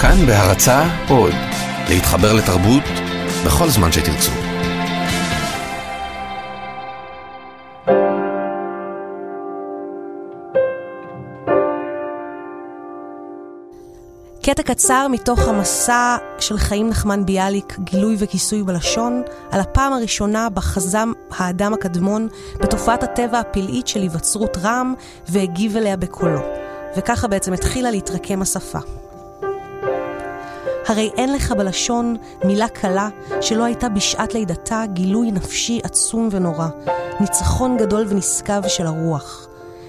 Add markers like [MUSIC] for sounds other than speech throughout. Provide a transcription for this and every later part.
כאן בהרצה עוד, להתחבר לתרבות בכל זמן שתרצו. קטע קצר מתוך המסע של חיים נחמן ביאליק, גילוי וכיסוי בלשון, על הפעם הראשונה בה חזם האדם הקדמון בתופעת הטבע הפלאית של היווצרות רעם והגיב אליה בקולו. וככה בעצם התחילה להתרקם השפה. הרי אין לך בלשון מילה קלה שלא הייתה בשעת לידתה גילוי נפשי עצום ונורא, ניצחון גדול ונשגב של הרוח.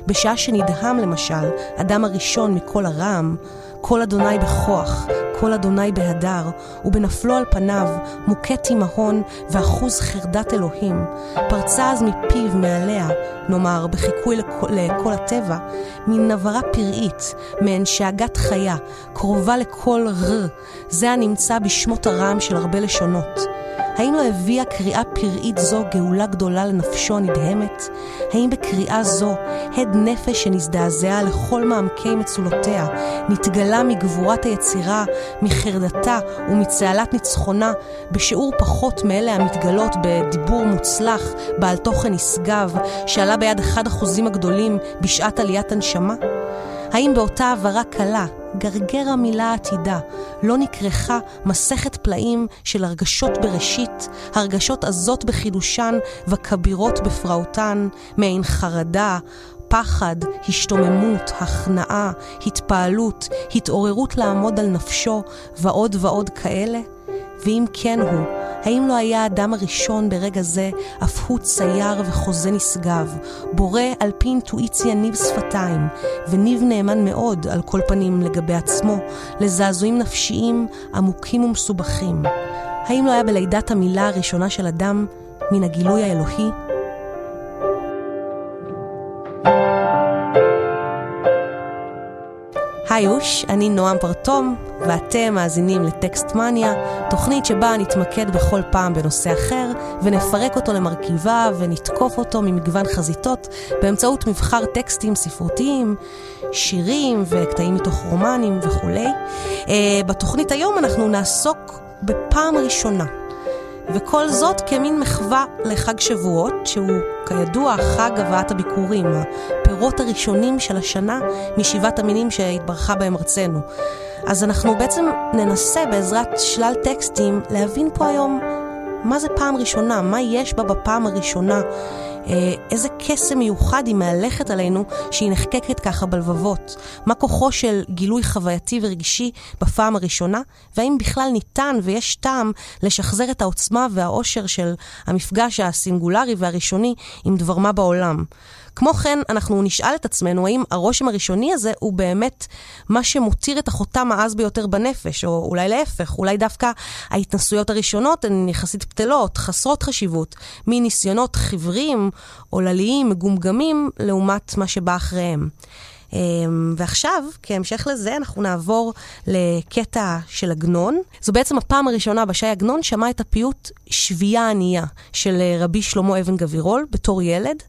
בשעה שנדהם למשל, אדם הראשון מכל הרעם, קול אדוני בכוח, קול אדוני בהדר, ובנפלו על פניו, מוכה תימהון ואחוז חרדת אלוהים. פרצה אז מפיו מעליה, נאמר, בחיקוי לכל הטבע, מין נברה פראית, מעין שאגת חיה, קרובה לכל ר, זה הנמצא בשמות הרעם של הרבה לשונות. האם לא הביאה קריאה פראית זו גאולה גדולה לנפשו הנדהמת? האם בקריאה זו הד נפש שנזדעזע לכל מעמקי מצולותיה, נתגלה מגבורת היצירה, מחרדתה ומצהלת ניצחונה, בשיעור פחות מאלה המתגלות בדיבור מוצלח, בעל תוכן נשגב, שעלה ביד אחד החוזים הגדולים בשעת עליית הנשמה? האם באותה הבהרה קלה, גרגר המילה העתידה, לא נכרכה מסכת פלאים של הרגשות בראשית, הרגשות עזות בחידושן וכבירות בפרעותן, מעין חרדה, פחד, השתוממות, הכנעה, התפעלות, התעוררות לעמוד על נפשו, ועוד ועוד כאלה? ואם כן הוא, האם לא היה האדם הראשון ברגע זה אף הוא צייר וחוזה נשגב, בורא על פי אינטואיציה ניב שפתיים, וניב נאמן מאוד, על כל פנים לגבי עצמו, לזעזועים נפשיים עמוקים ומסובכים? האם לא היה בלידת המילה הראשונה של אדם מן הגילוי האלוהי? היוש, אני נועם פרטום, ואתם מאזינים לטקסט מניה, תוכנית שבה נתמקד בכל פעם בנושא אחר, ונפרק אותו למרכיביו ונתקוף אותו ממגוון חזיתות באמצעות מבחר טקסטים ספרותיים, שירים וקטעים מתוך רומנים וכולי. Uh, בתוכנית היום אנחנו נעסוק בפעם ראשונה. וכל זאת כמין מחווה לחג שבועות, שהוא כידוע חג הבאת הביקורים, הפירות הראשונים של השנה משבעת המינים שהתברכה בהם ארצנו. אז אנחנו בעצם ננסה בעזרת שלל טקסטים להבין פה היום מה זה פעם ראשונה, מה יש בה בפעם הראשונה, אה, איזה קסם מיוחד היא מהלכת עלינו שהיא נחקקת ככה בלבבות, מה כוחו של גילוי חווייתי ורגשי בפעם הראשונה, והאם בכלל ניתן ויש טעם לשחזר את העוצמה והאושר של המפגש הסינגולרי והראשוני עם דבר מה בעולם. כמו כן, אנחנו נשאל את עצמנו האם הרושם הראשוני הזה הוא באמת מה שמותיר את החותם העז ביותר בנפש, או אולי להפך, אולי דווקא ההתנסויות הראשונות הן יחסית פתלות, חסרות חשיבות, מניסיונות חיוורים, עולליים, מגומגמים, לעומת מה שבא אחריהם. אמ, ועכשיו, כהמשך לזה, אנחנו נעבור לקטע של עגנון. זו בעצם הפעם הראשונה בשי עגנון שמע את הפיוט שבייה ענייה של רבי שלמה אבן גבירול בתור ילד.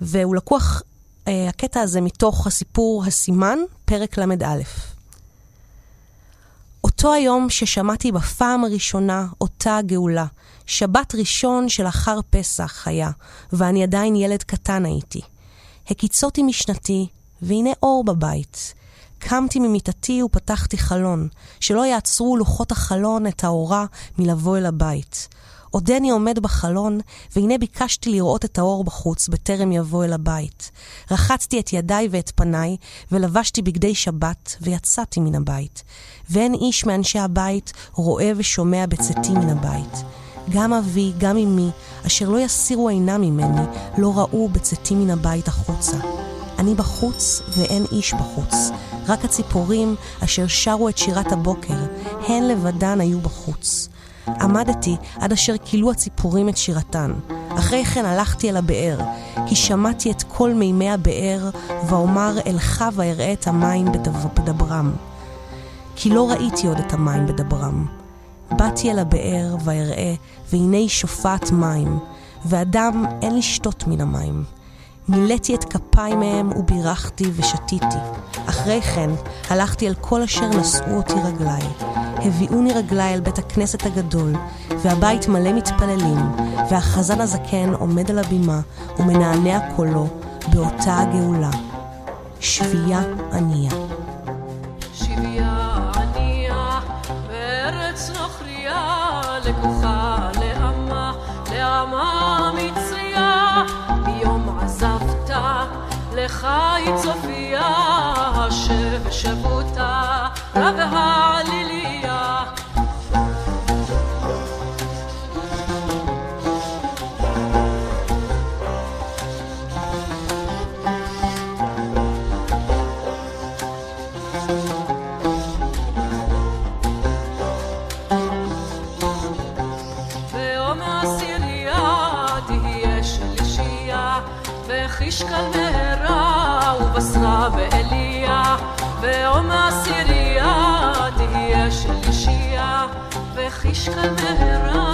והוא לקוח, אה, הקטע הזה, מתוך הסיפור הסימן, פרק ל"א. אותו היום ששמעתי בפעם הראשונה אותה גאולה, שבת ראשון שלאחר פסח היה, ואני עדיין ילד קטן הייתי. הקיצותי משנתי, והנה אור בבית. קמתי ממיטתי ופתחתי חלון, שלא יעצרו לוחות החלון את האורה מלבוא אל הבית. עודני עומד בחלון, והנה ביקשתי לראות את האור בחוץ, בטרם יבוא אל הבית. רחצתי את ידיי ואת פניי, ולבשתי בגדי שבת, ויצאתי מן הבית. ואין איש מאנשי הבית רואה ושומע בצאתי מן הבית. גם אבי, גם אמי, אשר לא יסירו עינם ממני, לא ראו בצאתי מן הבית החוצה. אני בחוץ ואין איש בחוץ, רק הציפורים אשר שרו את שירת הבוקר, הן לבדן היו בחוץ. עמדתי עד אשר כילו הציפורים את שירתן. אחרי כן הלכתי אל הבאר, כי שמעתי את כל מימי הבאר, ואומר אלך ואראה את המים בדברם. כי לא ראיתי עוד את המים בדברם. באתי אל הבאר ואראה, והנה היא שופעת מים, ואדם אין לשתות מן המים. מילאתי את כפיי מהם ובירכתי ושתיתי. אחרי כן הלכתי אל כל אשר נשאו אותי רגליי. הביאוני רגליי אל בית הכנסת הגדול, והבית מלא מתפללים, והחזן הזקן עומד על הבימה ומנענע קולו באותה הגאולה. שבייה ענייה. שבייה ענייה, צופיה, השב שבותה, רב העליליה. ויום העשירייה תהיה שלישייה, וחישקל מהרה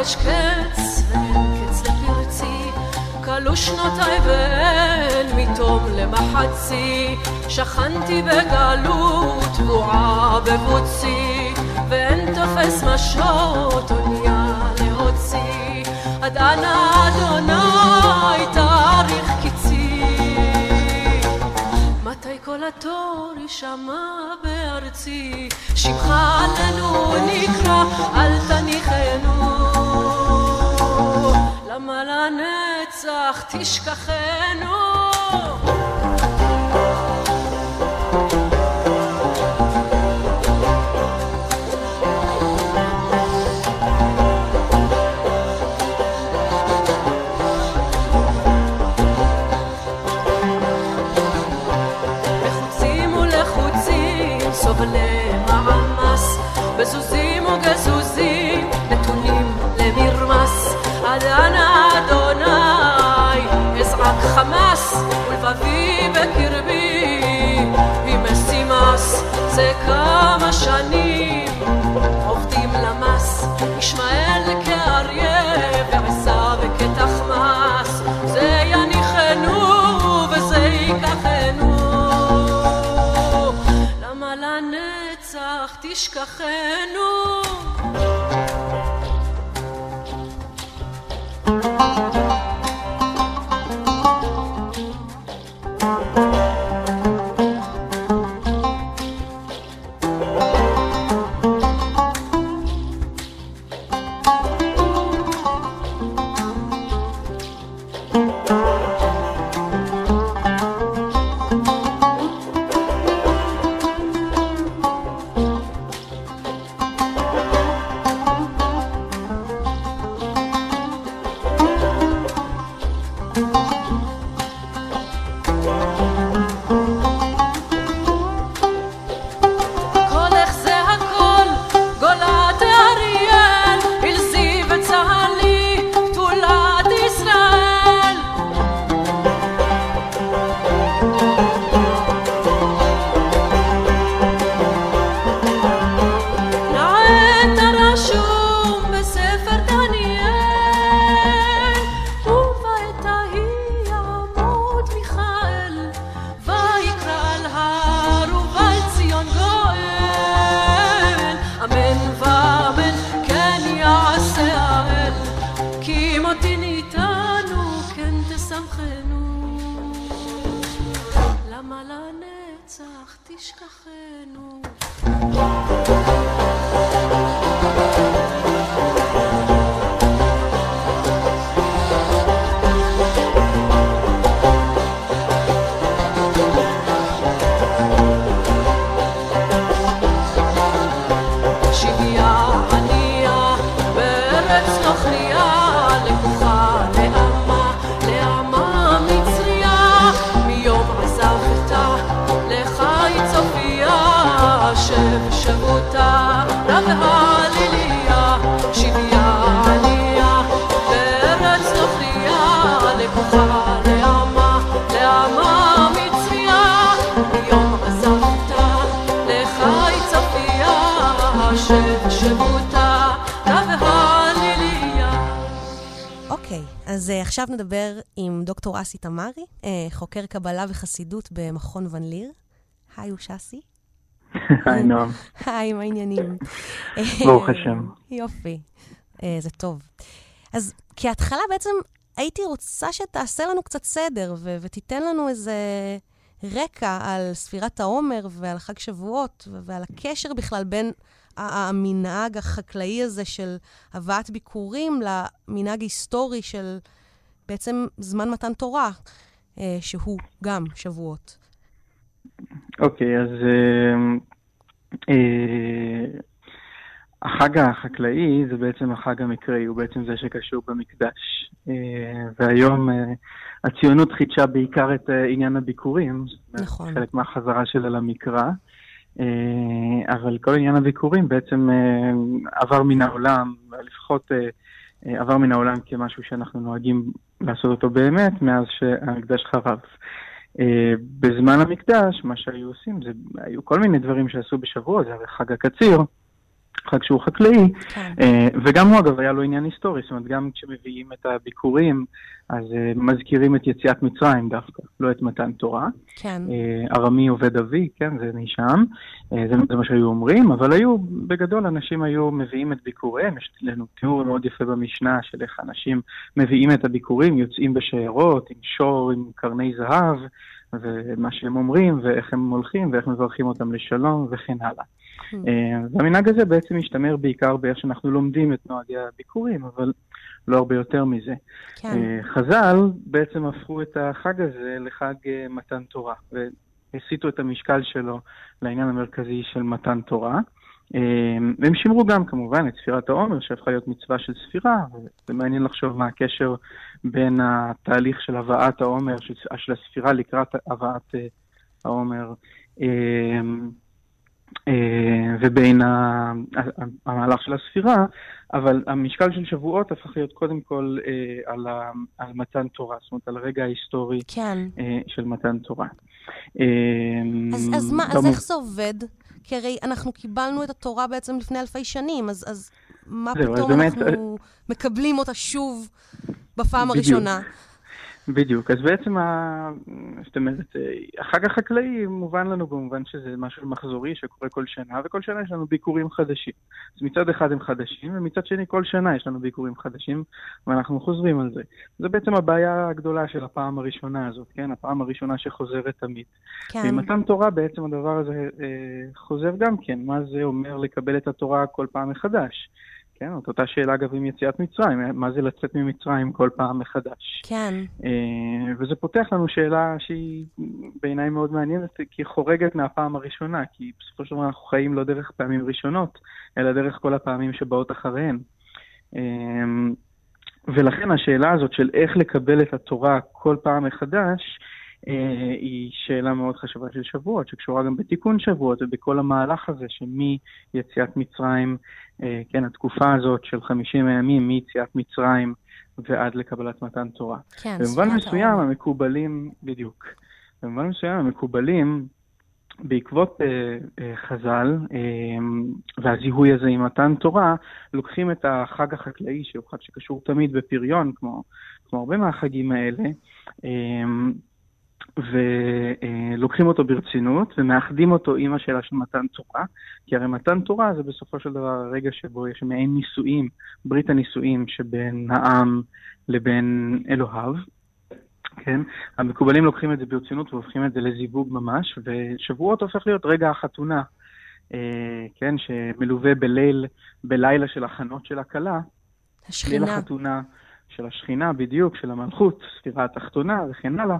יש קץ, ואין קץ לפרצי. כלו שנותיי ואין מתום למחצי. שכנתי בגלות, תבועה בבוצי, ואין תופס משות אונייה להוציא. עד אנה אדוני כל התור יישמע בארצי? שמך עלינו נקרא, אל תניחנו. למה לנצח תשכחנו? في بكر עכשיו נדבר עם דוקטור אסי תמרי, אה, חוקר קבלה וחסידות במכון ון ליר. היי, אושסי. היי נועם, היי, מה העניינים? ברוך השם. יופי, אה, זה טוב. אז כהתחלה בעצם הייתי רוצה שתעשה לנו קצת סדר ו- ותיתן לנו איזה רקע על ספירת העומר ועל חג שבועות ו- ועל הקשר בכלל בין המנהג החקלאי הזה של הבאת ביקורים למנהג היסטורי של בעצם זמן מתן תורה, אה, שהוא גם שבועות. אוקיי, אז אה, אה, החג החקלאי זה בעצם החג המקראי, הוא בעצם זה שקשור במקדש. והיום הציונות חידשה בעיקר את עניין הביקורים. נכון. חלק מהחזרה שלה למקרא. אבל כל עניין הביקורים בעצם עבר מן העולם, לפחות עבר מן העולם כמשהו שאנחנו נוהגים לעשות אותו באמת מאז שהמקדש חרב. אה, בזמן המקדש, מה שהיו עושים, זה היו כל מיני דברים שעשו בשבוע, זה הרי חג הקציר, חג שהוא חקלאי, כן. אה, וגם הוא אגב היה לו עניין היסטורי, זאת אומרת גם כשמביאים את הביקורים, אז אה, מזכירים את יציאת מצרים דווקא, לא את מתן תורה. כן. אה, ארמי עובד אבי, כן, זה משם, זה, זה מה שהיו אומרים, אבל היו, בגדול אנשים היו מביאים את ביקוריהם, יש לנו תיאור מאוד יפה במשנה של איך אנשים מביאים את הביקורים, יוצאים בשיירות, עם שור, עם קרני זהב, ומה שהם אומרים, ואיך הם הולכים, ואיך מברכים אותם לשלום, וכן הלאה. אה, והמנהג הזה בעצם משתמר בעיקר באיך שאנחנו לומדים את נוהגי הביקורים, אבל לא הרבה יותר מזה. כן. אה, חז"ל בעצם הפכו את החג הזה לחג אה, מתן תורה, והסיטו את המשקל שלו לעניין המרכזי של מתן תורה. אה, והם שימרו גם כמובן את ספירת העומר, שהפכה להיות מצווה של ספירה, וזה מעניין לחשוב מה הקשר בין התהליך של הבאת העומר, של, של הספירה לקראת הבאת אה, העומר. אה, אה, ובין המהלך של הספירה, אבל המשקל של שבועות הפך להיות קודם כל אה, על, ה- על מתן תורה, זאת אומרת על הרגע ההיסטורי כן. של מתן תורה. אז, אז מה, אז איך זה עובד? כי הרי אנחנו קיבלנו את התורה בעצם לפני אלפי שנים, אז, אז מה אז פתאום באמת, אנחנו מקבלים אותה שוב בפעם בדיוק. הראשונה? בדיוק, אז בעצם, ה... זאת אומרת, החג החקלאי מובן לנו במובן שזה משהו מחזורי שקורה כל שנה, וכל שנה יש לנו ביקורים חדשים. אז מצד אחד הם חדשים, ומצד שני כל שנה יש לנו ביקורים חדשים, ואנחנו חוזרים על זה. זה בעצם הבעיה הגדולה של הפעם הראשונה הזאת, כן? הפעם הראשונה שחוזרת תמיד. כן, עם מתן תורה בעצם הדבר הזה אה, חוזר גם כן, מה זה אומר לקבל את התורה כל פעם מחדש. כן, זאת אותה שאלה אגב עם יציאת מצרים, מה זה לצאת ממצרים כל פעם מחדש. כן, אה, וזה פותח לנו שאלה שהיא בעיניי מאוד מעניינת, כי היא חורגת מהפעם הראשונה, כי בסופו של דבר אנחנו חיים לא דרך פעמים ראשונות, אלא דרך כל הפעמים שבאות אחריהן. אה, ולכן השאלה הזאת של איך לקבל את התורה כל פעם מחדש, אה, היא שאלה מאוד חשובה של שבועות, שקשורה גם בתיקון שבועות ובכל המהלך הזה שמיציאת מצרים, אה, כן, התקופה הזאת של 50 הימים מיציאת מצרים ועד לקבלת מתן תורה. כן. במובן מסוים העומר. המקובלים, בדיוק, במובן מסוים המקובלים, בעקבות אה, אה, חז"ל אה, והזיהוי הזה עם מתן תורה, לוקחים את החג החקלאי, שהוא חג שקשור תמיד בפריון, כמו, כמו הרבה מהחגים האלה, אה, ולוקחים אותו ברצינות ומאחדים אותו עם השאלה של מתן תורה, כי הרי מתן תורה זה בסופו של דבר הרגע שבו יש מעין נישואים, ברית הנישואים שבין העם לבין אלוהיו. כן? המקובלים לוקחים את זה ברצינות והופכים את זה לזיווג ממש, ושבועות הופך להיות רגע החתונה, אה, כן? שמלווה בליל, בלילה של הכנות של הכלה, ליל השכינה. החתונה של השכינה בדיוק, של המלכות, ספירה התחתונה וכן הלאה,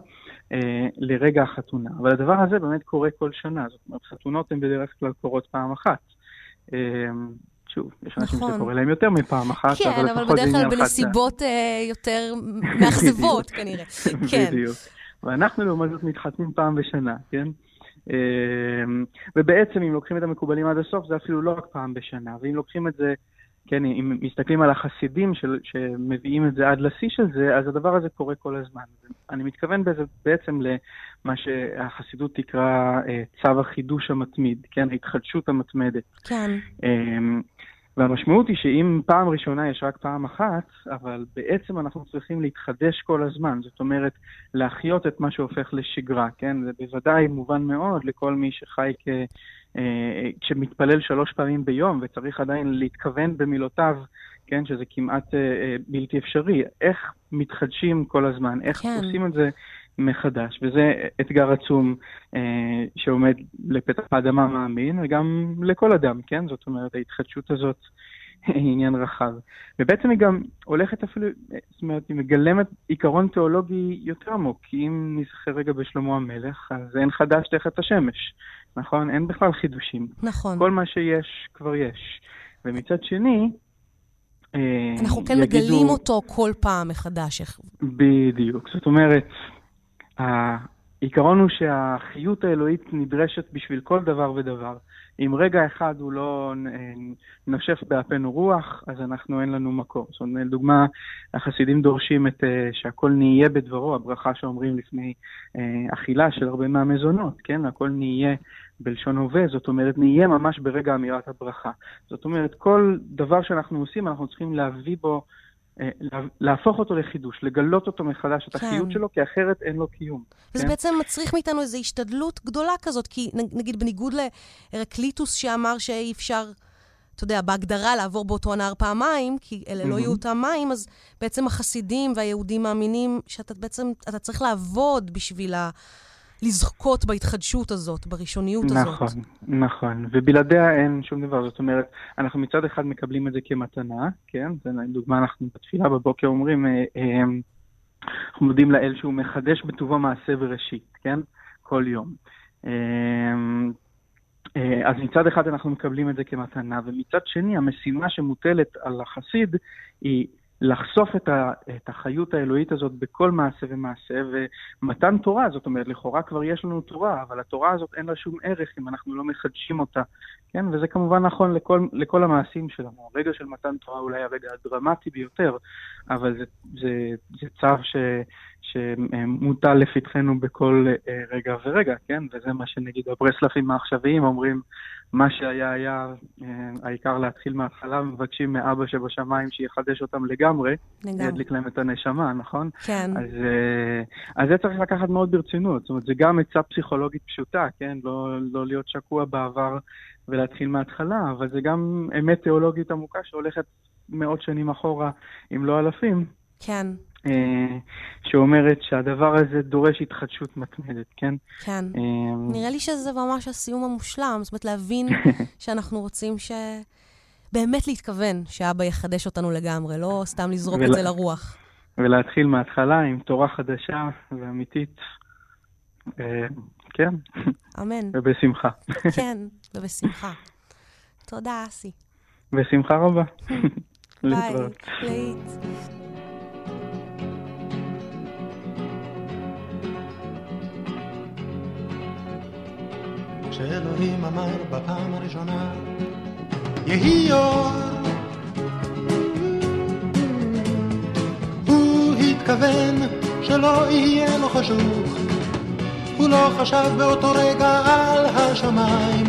אה, לרגע החתונה. אבל הדבר הזה באמת קורה כל שנה, זאת אומרת, חתונות הן בדרך כלל קורות פעם אחת. אה, שוב, יש אנשים נכון. שקורה להם יותר מפעם אחת, כן, אבל אבל לפחות זה בדרך כלל עניין חד בנסיבות אה, יותר מאכזבות כנראה. [LAUGHS] כן. בדיוק. ואנחנו לעומת זאת מתחתנים פעם בשנה, כן? אמ, ובעצם אם לוקחים את המקובלים עד הסוף, זה אפילו לא רק פעם בשנה, ואם לוקחים את זה, כן, אם מסתכלים על החסידים של, שמביאים את זה עד לשיא של זה, אז הדבר הזה קורה כל הזמן. אני מתכוון בזה בעצם למה שהחסידות תקרא אה, צו החידוש המתמיד, כן, ההתחדשות המתמדת. כן. אמ, והמשמעות היא שאם פעם ראשונה יש רק פעם אחת, אבל בעצם אנחנו צריכים להתחדש כל הזמן. זאת אומרת, להחיות את מה שהופך לשגרה, כן? זה בוודאי מובן מאוד לכל מי שחי כ... אה, שמתפלל שלוש פעמים ביום וצריך עדיין להתכוון במילותיו, כן? שזה כמעט אה, אה, בלתי אפשרי. איך מתחדשים כל הזמן? איך כן. עושים את זה מחדש, וזה אתגר עצום אה, שעומד לפתח האדמה מאמין, וגם לכל אדם, כן? זאת אומרת, ההתחדשות הזאת היא עניין רחב. ובעצם היא גם הולכת אפילו, זאת אומרת, היא מגלמת עיקרון תיאולוגי יותר עמוק, כי אם נזכר רגע בשלמה המלך, אז אין חדש תחת השמש, נכון? אין בכלל חידושים. נכון. כל מה שיש, כבר יש. ומצד שני, אה, אנחנו כן יגידו... מגלים אותו כל פעם מחדש. בדיוק. זאת אומרת, העיקרון הוא שהחיות האלוהית נדרשת בשביל כל דבר ודבר. אם רגע אחד הוא לא נשף באפינו רוח, אז אנחנו אין לנו מקום. זאת אומרת, לדוגמה, החסידים דורשים את אה, שהכל נהיה בדברו, הברכה שאומרים לפני אה, אכילה של הרבה מהמזונות, כן? הכל נהיה בלשון הווה, זאת אומרת, נהיה ממש ברגע אמירת הברכה. זאת אומרת, כל דבר שאנחנו עושים, אנחנו צריכים להביא בו להפוך אותו לחידוש, לגלות אותו מחדש, את כן. החיות שלו, כי אחרת אין לו קיום. וזה כן? בעצם מצריך מאיתנו איזו השתדלות גדולה כזאת, כי נגיד בניגוד להרקליטוס שאמר שאי אפשר, אתה יודע, בהגדרה לעבור באותו הנהר פעמיים, כי אלה לא יהיו אותם מים, אז בעצם החסידים והיהודים מאמינים שאתה בעצם, אתה צריך לעבוד בשביל ה... לזכות בהתחדשות הזאת, בראשוניות נכון, הזאת. נכון, נכון, ובלעדיה אין שום דבר. זאת אומרת, אנחנו מצד אחד מקבלים את זה כמתנה, כן? לדוגמה, אנחנו בתפילה בבוקר אומרים, אה, אה, אנחנו מודים לאל שהוא מחדש בטובו מעשה בראשית, כן? כל יום. אה, אז מצד אחד אנחנו מקבלים את זה כמתנה, ומצד שני המשימה שמוטלת על החסיד היא לחשוף את, ה, את החיות האלוהית הזאת בכל מעשה ומעשה, ומתן תורה, זאת אומרת, לכאורה כבר יש לנו תורה, אבל התורה הזאת אין לה שום ערך אם אנחנו לא מחדשים אותה, כן? וזה כמובן נכון לכל, לכל המעשים שלנו. הרגע של מתן תורה אולי הרגע הדרמטי ביותר, אבל זה, זה, זה צו ש, שמוטל לפתחנו בכל אה, רגע ורגע, כן? וזה מה שנגיד הברסלפים העכשוויים אומרים, מה שהיה היה, אה, העיקר להתחיל מההתחלה, מבקשים מאבא שבשמיים שיחדש אותם לגמרי, לגמרי. ידליק להם את הנשמה, נכון? כן. אז, אה, אז זה צריך לקחת מאוד ברצינות, זאת אומרת, זה גם עצה פסיכולוגית פשוטה, כן? לא, לא להיות שקוע בעבר ולהתחיל מההתחלה, אבל זה גם אמת תיאולוגית עמוקה שהולכת מאות שנים אחורה, אם לא אלפים. כן. אה, שאומרת שהדבר הזה דורש התחדשות מתמדת, כן? כן. אה, נראה לי שזה ממש הסיום המושלם, זאת אומרת להבין [LAUGHS] שאנחנו רוצים ש... באמת להתכוון שאבא יחדש אותנו לגמרי, לא סתם לזרוק. את זה לרוח. ולהתחיל מההתחלה עם תורה חדשה ואמיתית. אה, כן. אמן. [LAUGHS] ובשמחה. [LAUGHS] כן, ובשמחה. תודה, אסי. בשמחה רבה. ביי. להתראות. שאלוהים אמר בפעם הראשונה, יהי אור. הוא התכוון שלא יהיה לו חשוך, הוא לא חשב באותו רגע על השמיים,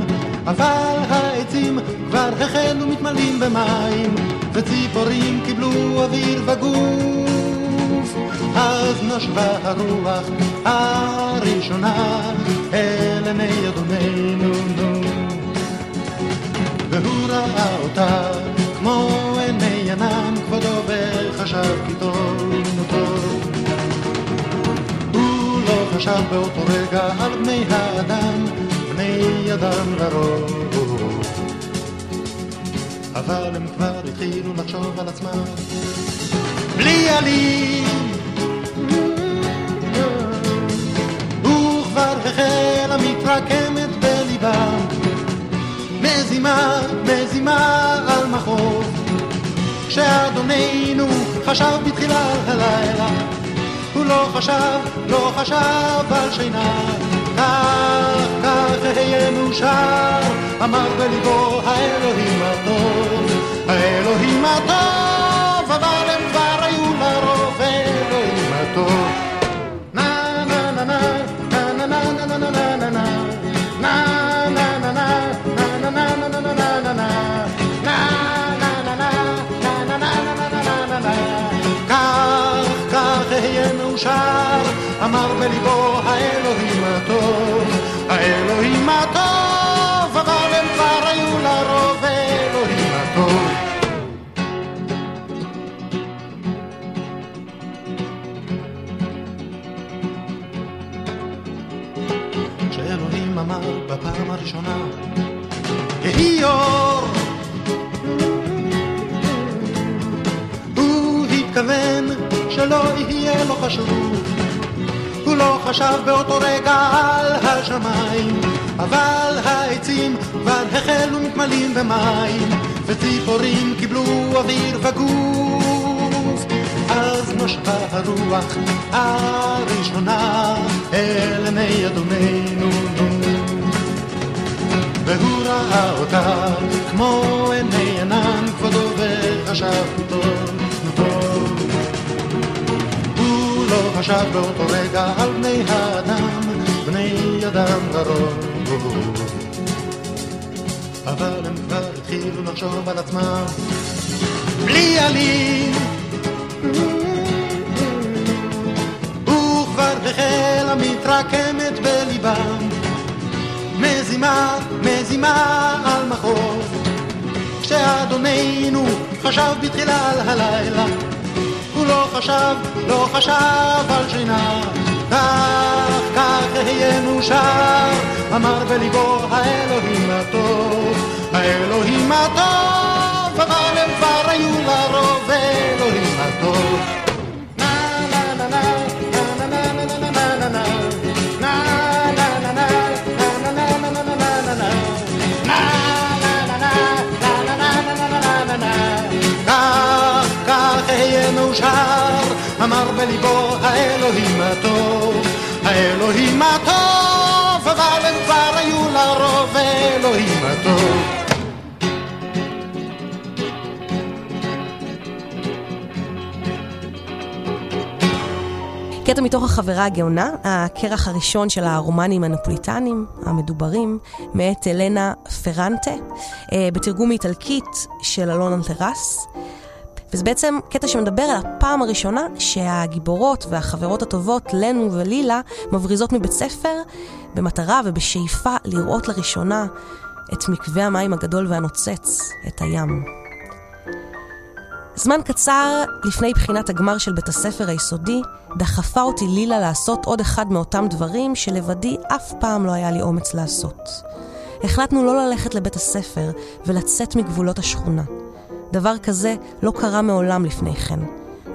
אבל העצים כבר החלו מתמלאים במים, וציפורים קיבלו אוויר וגוף, אז נשבה הרוח הראשונה אל עיני אדוננו נו. והוא ראה אותה כמו עיני ענן כבודו וחשב כי טוב. הוא לא חשב באותו רגע על בני האדם, בני אדם לרוב. אבל הם כבר התחילו לחשוב על עצמם בלי עלים. כבר החלה מתרקמת בליבם מזימה, מזימה על מחוב כשאדוננו חשב בתחילת הלילה הוא לא חשב, לא חשב על שינה. כך, כך אהיה מאושר, אמר בליבו האלוהים הטוב, האלוהים הטוב, אבל מאושר, אמר בליבו האלוהים הטוב, האלוהים הטוב, אבל הם כבר היו לרוב האלוהים הטוב. כשאלוהים אמר בפעם הראשונה, יהי אור התכוון שלא יהיה לו חשוב. הוא לא חשב באותו רגע על השמיים, אבל העצים כבר החלו מתמלאים במים, וציפורים קיבלו אוויר וגוף. אז נשבה הרוח הראשונה אל עיני אדוננו. והוא ראה אותה כמו עיני ענן כבודו וחשב טוב, נו טוב. לא חשב באותו רגע על בני האדם, בני אדם לרוב. אבל הם כבר התחילו לחשוב על עצמם בלי עלים. וכבר החלה מתרקמת בליבם מזימה, מזימה על מחוז. כשאדוננו חשב בתחילה על הלילה, הוא לא חשב, לא חשב על שינה. כך, כך אהיה מאושר, אמר בליבו האלוהים הטוב, האלוהים הטוב, אבל הם כבר היו לרוב האלוהים הטוב. מאושר, אמר בליבו האלוהים הטוב, האלוהים הטוב, אבל הם כבר היו לרוב האלוהים הטוב. קטע מתוך החברה הגאונה, הכרך הראשון של הרומנים הנפוליטנים המדוברים, מאת אלנה פרנטה, אה, בתרגום מאיטלקית של אלון אנטרס. וזה בעצם קטע שמדבר על הפעם הראשונה שהגיבורות והחברות הטובות, לנו ולילה, מבריזות מבית ספר במטרה ובשאיפה לראות לראשונה את מקווה המים הגדול והנוצץ, את הים. זמן קצר לפני בחינת הגמר של בית הספר היסודי, דחפה אותי לילה לעשות עוד אחד מאותם דברים שלבדי אף פעם לא היה לי אומץ לעשות. החלטנו לא ללכת לבית הספר ולצאת מגבולות השכונה. דבר כזה לא קרה מעולם לפני כן.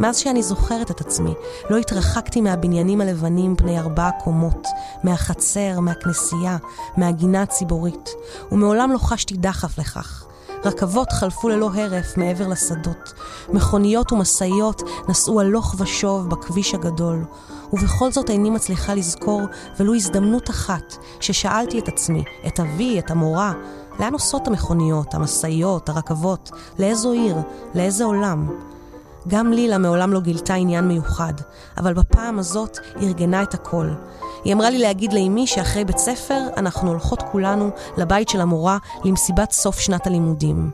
מאז שאני זוכרת את עצמי, לא התרחקתי מהבניינים הלבנים בני ארבע קומות, מהחצר, מהכנסייה, מהגינה הציבורית, ומעולם לא חשתי דחף לכך. רכבות חלפו ללא הרף מעבר לשדות. מכוניות ומשאיות נסעו הלוך ושוב בכביש הגדול. ובכל זאת איני מצליחה לזכור ולו הזדמנות אחת ששאלתי את עצמי, את אבי, את המורה, לאן נוסעות המכוניות, המשאיות, הרכבות? לאיזו עיר? לאיזה עולם? גם לילה מעולם לא גילתה עניין מיוחד, אבל בפעם הזאת ארגנה את הכל. היא אמרה לי להגיד לאמי שאחרי בית ספר אנחנו הולכות כולנו לבית של המורה למסיבת סוף שנת הלימודים.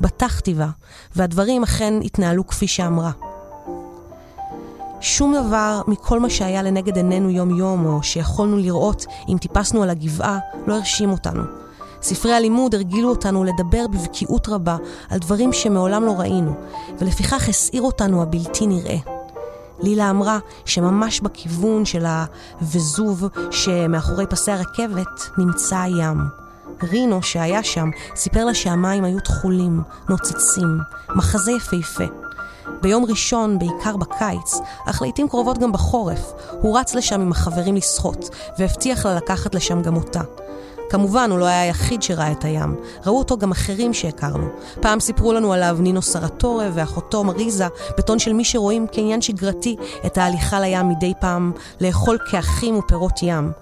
בטחתי בה, והדברים אכן התנהלו כפי שאמרה. שום דבר מכל מה שהיה לנגד עינינו יום-יום, או שיכולנו לראות אם טיפסנו על הגבעה, לא הרשים אותנו. ספרי הלימוד הרגילו אותנו לדבר בבקיאות רבה על דברים שמעולם לא ראינו, ולפיכך הסעיר אותנו הבלתי נראה. לילה אמרה שממש בכיוון של הווזוב שמאחורי פסי הרכבת נמצא הים. רינו, שהיה שם, סיפר לה שהמים היו תכולים, נוצצים, מחזה יפהפה. ביום ראשון, בעיקר בקיץ, אך לעיתים קרובות גם בחורף, הוא רץ לשם עם החברים לשחות, והבטיח לה לקחת לשם גם אותה. כמובן, הוא לא היה היחיד שראה את הים. ראו אותו גם אחרים שהכרנו. פעם סיפרו לנו עליו נינו סרטורה ואחותו מריזה, בטון של מי שרואים כעניין שגרתי את ההליכה לים מדי פעם, לאכול כאחים ופירות ים.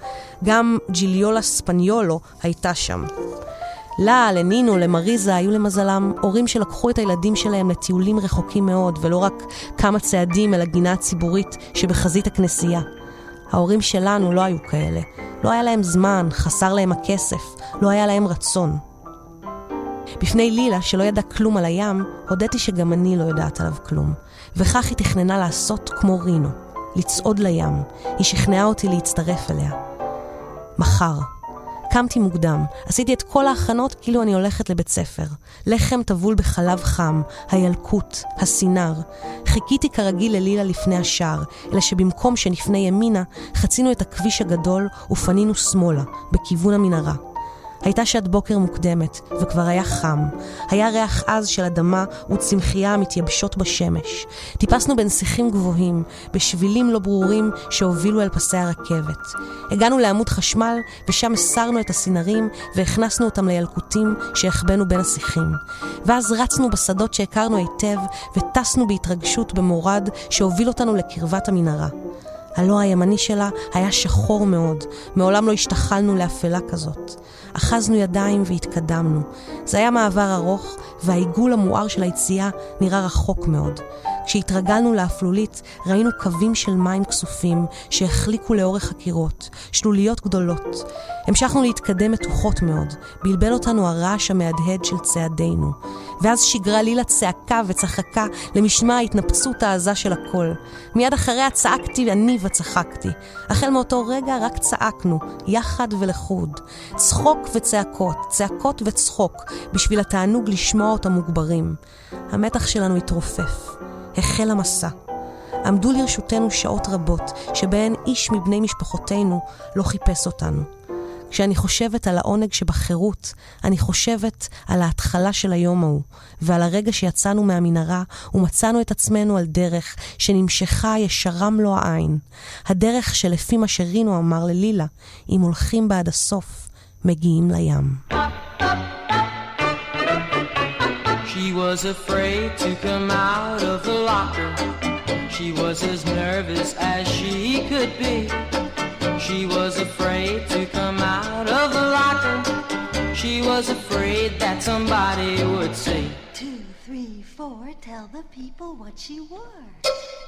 גם ג'יליולה ספניולו הייתה שם. לה, לנינו, למריזה, היו למזלם הורים שלקחו את הילדים שלהם לטיולים רחוקים מאוד, ולא רק כמה צעדים אל הגינה הציבורית שבחזית הכנסייה. ההורים שלנו לא היו כאלה. לא היה להם זמן, חסר להם הכסף, לא היה להם רצון. בפני לילה, שלא ידעה כלום על הים, הודיתי שגם אני לא יודעת עליו כלום. וכך היא תכננה לעשות כמו רינו, לצעוד לים. היא שכנעה אותי להצטרף אליה. מחר. קמתי מוקדם, עשיתי את כל ההכנות כאילו אני הולכת לבית ספר. לחם טבול בחלב חם, הילקוט, הסינר. חיכיתי כרגיל ללילה לפני השער, אלא שבמקום שנפנה ימינה, חצינו את הכביש הגדול ופנינו שמאלה, בכיוון המנהרה. הייתה שעת בוקר מוקדמת, וכבר היה חם. היה ריח עז של אדמה וצמחייה המתייבשות בשמש. טיפסנו בין שיחים גבוהים, בשבילים לא ברורים שהובילו אל פסי הרכבת. הגענו לעמוד חשמל, ושם הסרנו את הסינרים והכנסנו אותם לילקוטים שהחבאנו בין השיחים. ואז רצנו בשדות שהכרנו היטב, וטסנו בהתרגשות במורד שהוביל אותנו לקרבת המנהרה. הלא הימני שלה היה שחור מאוד, מעולם לא השתחלנו לאפלה כזאת. אחזנו ידיים והתקדמנו. זה היה מעבר ארוך, והעיגול המואר של היציאה נראה רחוק מאוד. כשהתרגלנו לאפלולית, ראינו קווים של מים כסופים שהחליקו לאורך הקירות, שלוליות גדולות. המשכנו להתקדם מתוחות מאוד, בלבל אותנו הרעש המהדהד של צעדינו. ואז שיגרה לילה צעקה וצחקה למשמע ההתנפצות העזה של הקול. מיד אחריה צעקתי אני וצחקתי. החל מאותו רגע רק צעקנו, יחד ולחוד. צחוק וצעקות, צעקות וצחוק, בשביל התענוג לשמוע אותם מוגברים. המתח שלנו התרופף. החל המסע. עמדו לרשותנו שעות רבות, שבהן איש מבני משפחותינו לא חיפש אותנו. כשאני חושבת על העונג שבחירות, אני חושבת על ההתחלה של היום ההוא, ועל הרגע שיצאנו מהמנהרה ומצאנו את עצמנו על דרך שנמשכה ישרה מלוא העין. הדרך שלפי מה שרינו אמר ללילה, אם הולכים בה עד הסוף, מגיעים לים. She was afraid to come out of the locker. She was as nervous as she could be. She was afraid to come out of the locker. She was afraid that somebody would say, Two, three, four, tell the people what she wore.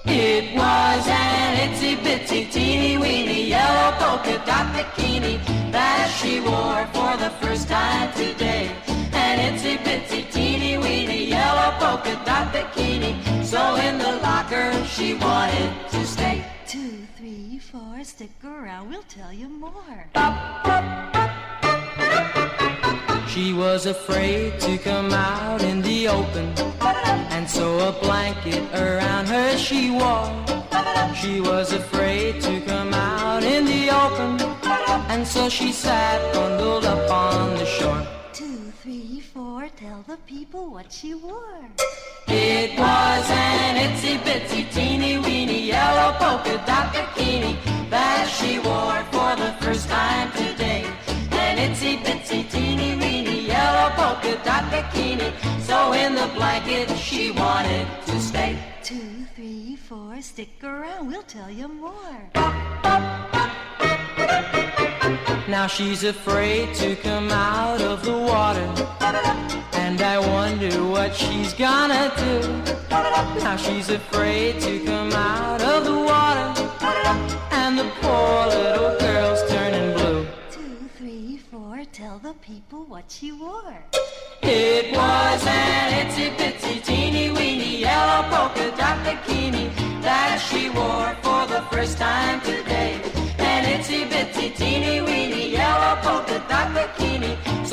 It was an itsy bitsy teeny weeny yellow polka dot bikini that she wore for the first time today. An itsy bitsy teeny weeny yellow polka dot bikini. So in the locker she wanted to stay. Two, three, four, stick around, we'll tell you more. She was afraid to come out in the open, and so a blanket around her she wore. She was afraid to come out in the open, and so she sat bundled up on the shore. Four, tell the people what she wore. It was an itsy bitsy teeny weeny yellow polka dot bikini that she wore for the first time today. An itsy bitsy teeny weeny yellow polka dot bikini. So in the blanket she wanted to stay. Two, three, four, stick around, we'll tell you more. Now she's afraid to come out of the water. And I wonder what she's gonna do. Now she's afraid to come out of the water. And the poor little girl's turning blue. Two, three, four, tell the people what she wore. It was an itsy bitsy teeny weeny yellow polka dot bikini that she wore for the first time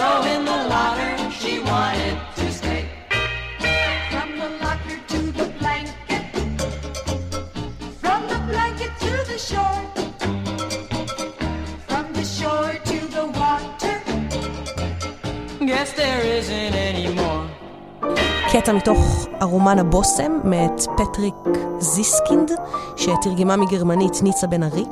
So in the water she wanted to stay. From the locker to the blanket, from the blanket to the shore, from the shore to the water. Guess there isn't any more. קטע מתוך הרומן הבושם מאת פטריק זיסקינד, שתרגמה מגרמנית ניצה בן ארי.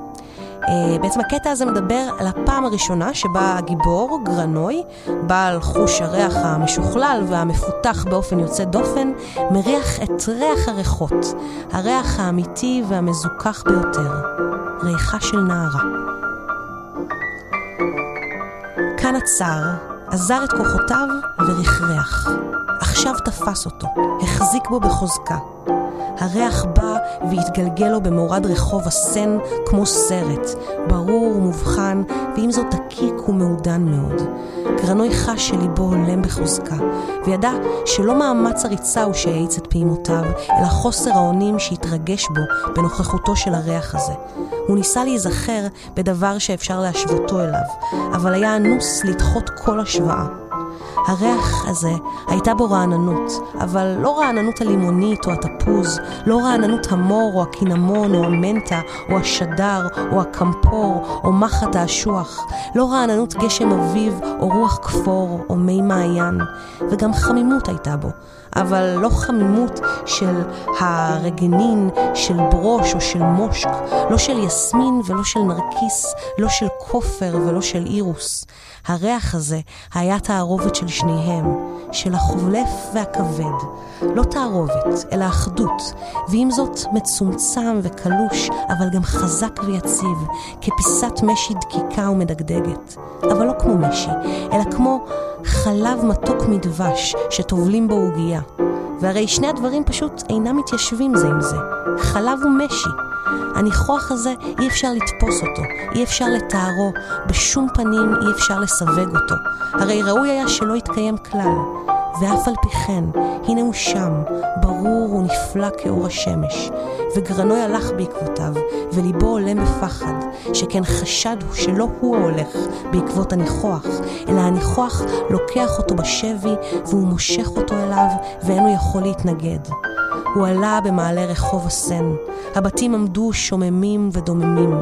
אה, בעצם הקטע הזה מדבר על הפעם הראשונה שבה הגיבור, גרנוי, בעל חוש הריח המשוכלל והמפותח באופן יוצא דופן, מריח את ריח הריחות, הריח האמיתי והמזוכח ביותר, ריחה של נערה. כאן עצר, עזר את כוחותיו ורכרח. עכשיו תפס אותו, החזיק בו בחוזקה. הריח בא והתגלגל לו במורד רחוב הסן כמו סרט, ברור ומובחן, ועם זאת דקיק ומעודן מאוד. גרנוי חש שליבו הולם בחוזקה, וידע שלא מאמץ הריצה הוא שהאיץ את פעימותיו, אלא חוסר האונים שהתרגש בו בנוכחותו של הריח הזה. הוא ניסה להיזכר בדבר שאפשר להשוותו אליו, אבל היה אנוס לדחות כל השוואה. הריח הזה הייתה בו רעננות, אבל לא רעננות הלימונית או התפוז, לא רעננות המור או הקינמון או המנטה או השדר או הקמפור או מחט האשוח, לא רעננות גשם אביב או רוח כפור או מי מעיין, וגם חמימות הייתה בו. אבל לא חמימות של הרגנין, של ברוש או של מושק, לא של יסמין ולא של נרקיס, לא של כופר ולא של אירוס. הריח הזה היה תערובת של שניהם, של החולף והכבד. לא תערובת, אלא אחדות, ועם זאת מצומצם וקלוש, אבל גם חזק ויציב, כפיסת משי דקיקה ומדגדגת. אבל לא כמו משי, אלא כמו חלב מתוק מדבש שטובלים בו עוגייה. והרי שני הדברים פשוט אינם מתיישבים זה עם זה. חלב ומשי. הניחוח הזה, אי אפשר לתפוס אותו, אי אפשר לתארו, בשום פנים אי אפשר לסווג אותו. הרי ראוי היה שלא יתקיים כלל. ואף על פי כן, הנה הוא שם, ברור ונפלא כאור השמש. וגרנוי הלך בעקבותיו, וליבו עולה בפחד, שכן חשד הוא שלא הוא ההולך בעקבות הניחוח, אלא הניחוח לוקח אותו בשבי, והוא מושך אותו אליו, ואין הוא יכול להתנגד. הוא עלה במעלה רחוב הסן. הבתים עמדו שוממים ודוממים.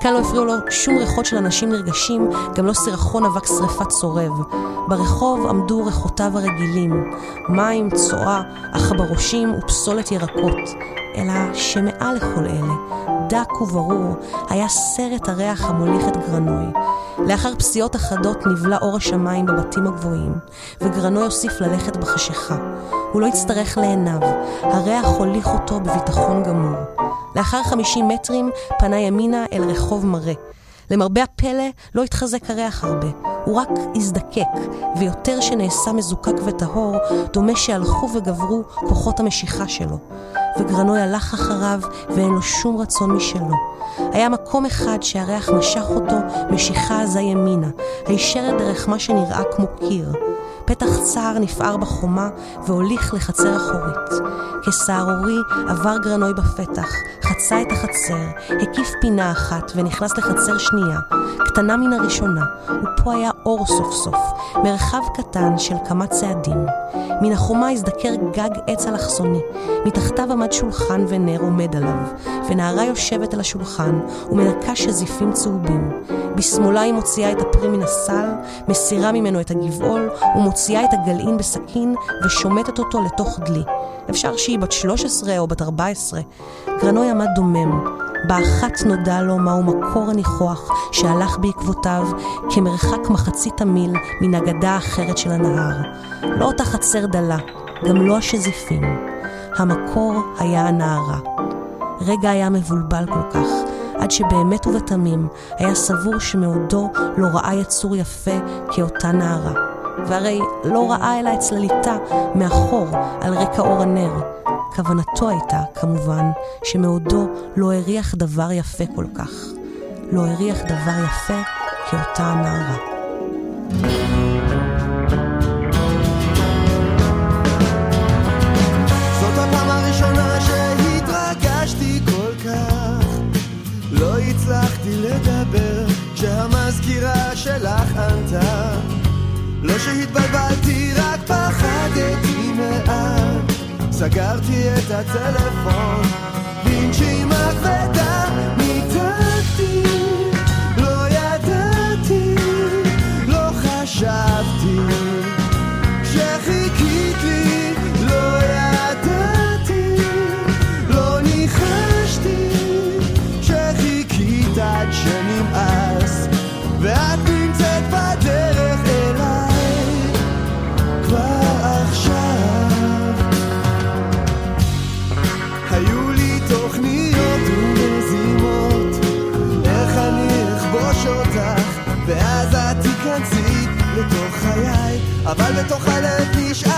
כאן לא הפריעו לו שום ריחות של אנשים נרגשים, גם לא סירחון אבק שרפת צורב. ברחוב עמדו ריחותיו הרגילים, מים, צואה, עכברושים ופסולת ירקות. אלא שמעל לכל אלה, דק וברור, היה סרט הריח המוליך את גרנוי. לאחר פסיעות אחדות נבלע אור השמיים בבתים הגבוהים, וגרנוי הוסיף ללכת בחשיכה. הוא לא יצטרך לעיניו, הריח הוליך אותו בביטחון גמור. לאחר 50 מטרים פנה ימינה אל רחוב מראה. למרבה הפלא, לא התחזק הריח הרבה, הוא רק הזדקק, ויותר שנעשה מזוקק וטהור, דומה שהלכו וגברו כוחות המשיכה שלו. וגרנוי הלך אחריו, ואין לו שום רצון משלו. היה מקום אחד שהריח משך אותו משיכה עזה ימינה, הישרת דרך מה שנראה כמו קיר. פתח צר נפער בחומה והוליך לחצר אחורית. כסהרורי עבר גרנוי בפתח, חצה את החצר, הקיף פינה אחת ונכנס לחצר שנייה, קטנה מן הראשונה, ופה היה אור סוף סוף, מרחב קטן של כמה צעדים. מן החומה הזדקר גג עץ אלכסוני, מתחתיו עמד שולחן ונר עומד עליו, ונערה יושבת על השולחן ומנקה שזיפים צהובים. בשמאלה היא מוציאה את הפרי מן הסל, מסירה ממנו את הגבעול, ומוציאה את הגלעין בסכין ושומטת אותו לתוך דלי. אפשר שהיא בת 13 או בת 14. גרנוי עמד דומם. באחת נודע לו מהו מקור הניחוח שהלך בעקבותיו כמרחק מחצית המיל מן הגדה האחרת של הנהר. לא אותה חצר דלה, גם לא השזיפים. המקור היה הנערה. רגע היה מבולבל כל כך, עד שבאמת ובתמים היה סבור שמעודו לא ראה יצור יפה כאותה נערה. והרי לא ראה אלא את צלליתה מאחור על רקע אור הנר. כוונתו הייתה, כמובן, שמעודו לא הריח דבר יפה כל כך. לא הריח דבר יפה כאותה הנערה. לא הצלחתי לדבר כשהמזכירה שלך ענתה לא שהתבלבלתי, רק פחדתי מעט. סגרתי את הטלפון בנשימה כבדה אבל בתוך הלב נשאר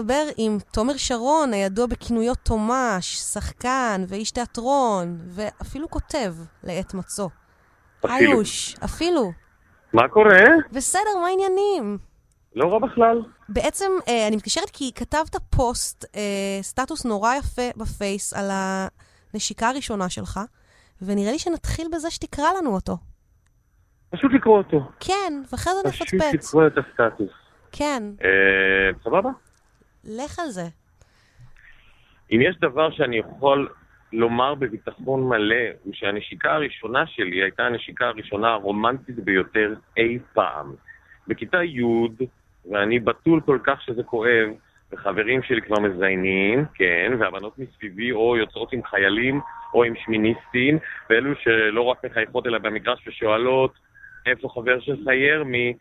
נדבר עם תומר שרון, הידוע בכינויו תומש, שחקן ואיש תיאטרון, ואפילו כותב לעת מצוא. אפילו. היוש, אפילו. מה קורה? בסדר, מה העניינים? לא רע בכלל. בעצם, אה, אני מתקשרת כי כתבת פוסט, אה, סטטוס נורא יפה בפייס על הנשיקה הראשונה שלך, ונראה לי שנתחיל בזה שתקרא לנו אותו. פשוט לקרוא אותו. כן, ואחרי זה פשוט נפצפץ. לקרוא את הסטטוס. כן, אה, סבבה? לך על זה. אם יש דבר שאני יכול לומר בביטחון מלא, הוא שהנשיקה הראשונה שלי הייתה הנשיקה הראשונה הרומנטית ביותר אי פעם. בכיתה י', ואני בתול כל כך שזה כואב, וחברים שלי כבר מזיינים, כן, והבנות מסביבי או יוצאות עם חיילים או עם שמיניסטים, ואלו שלא רק מחייכות אלא במגרש ושואלות, איפה חבר שלך ירמי?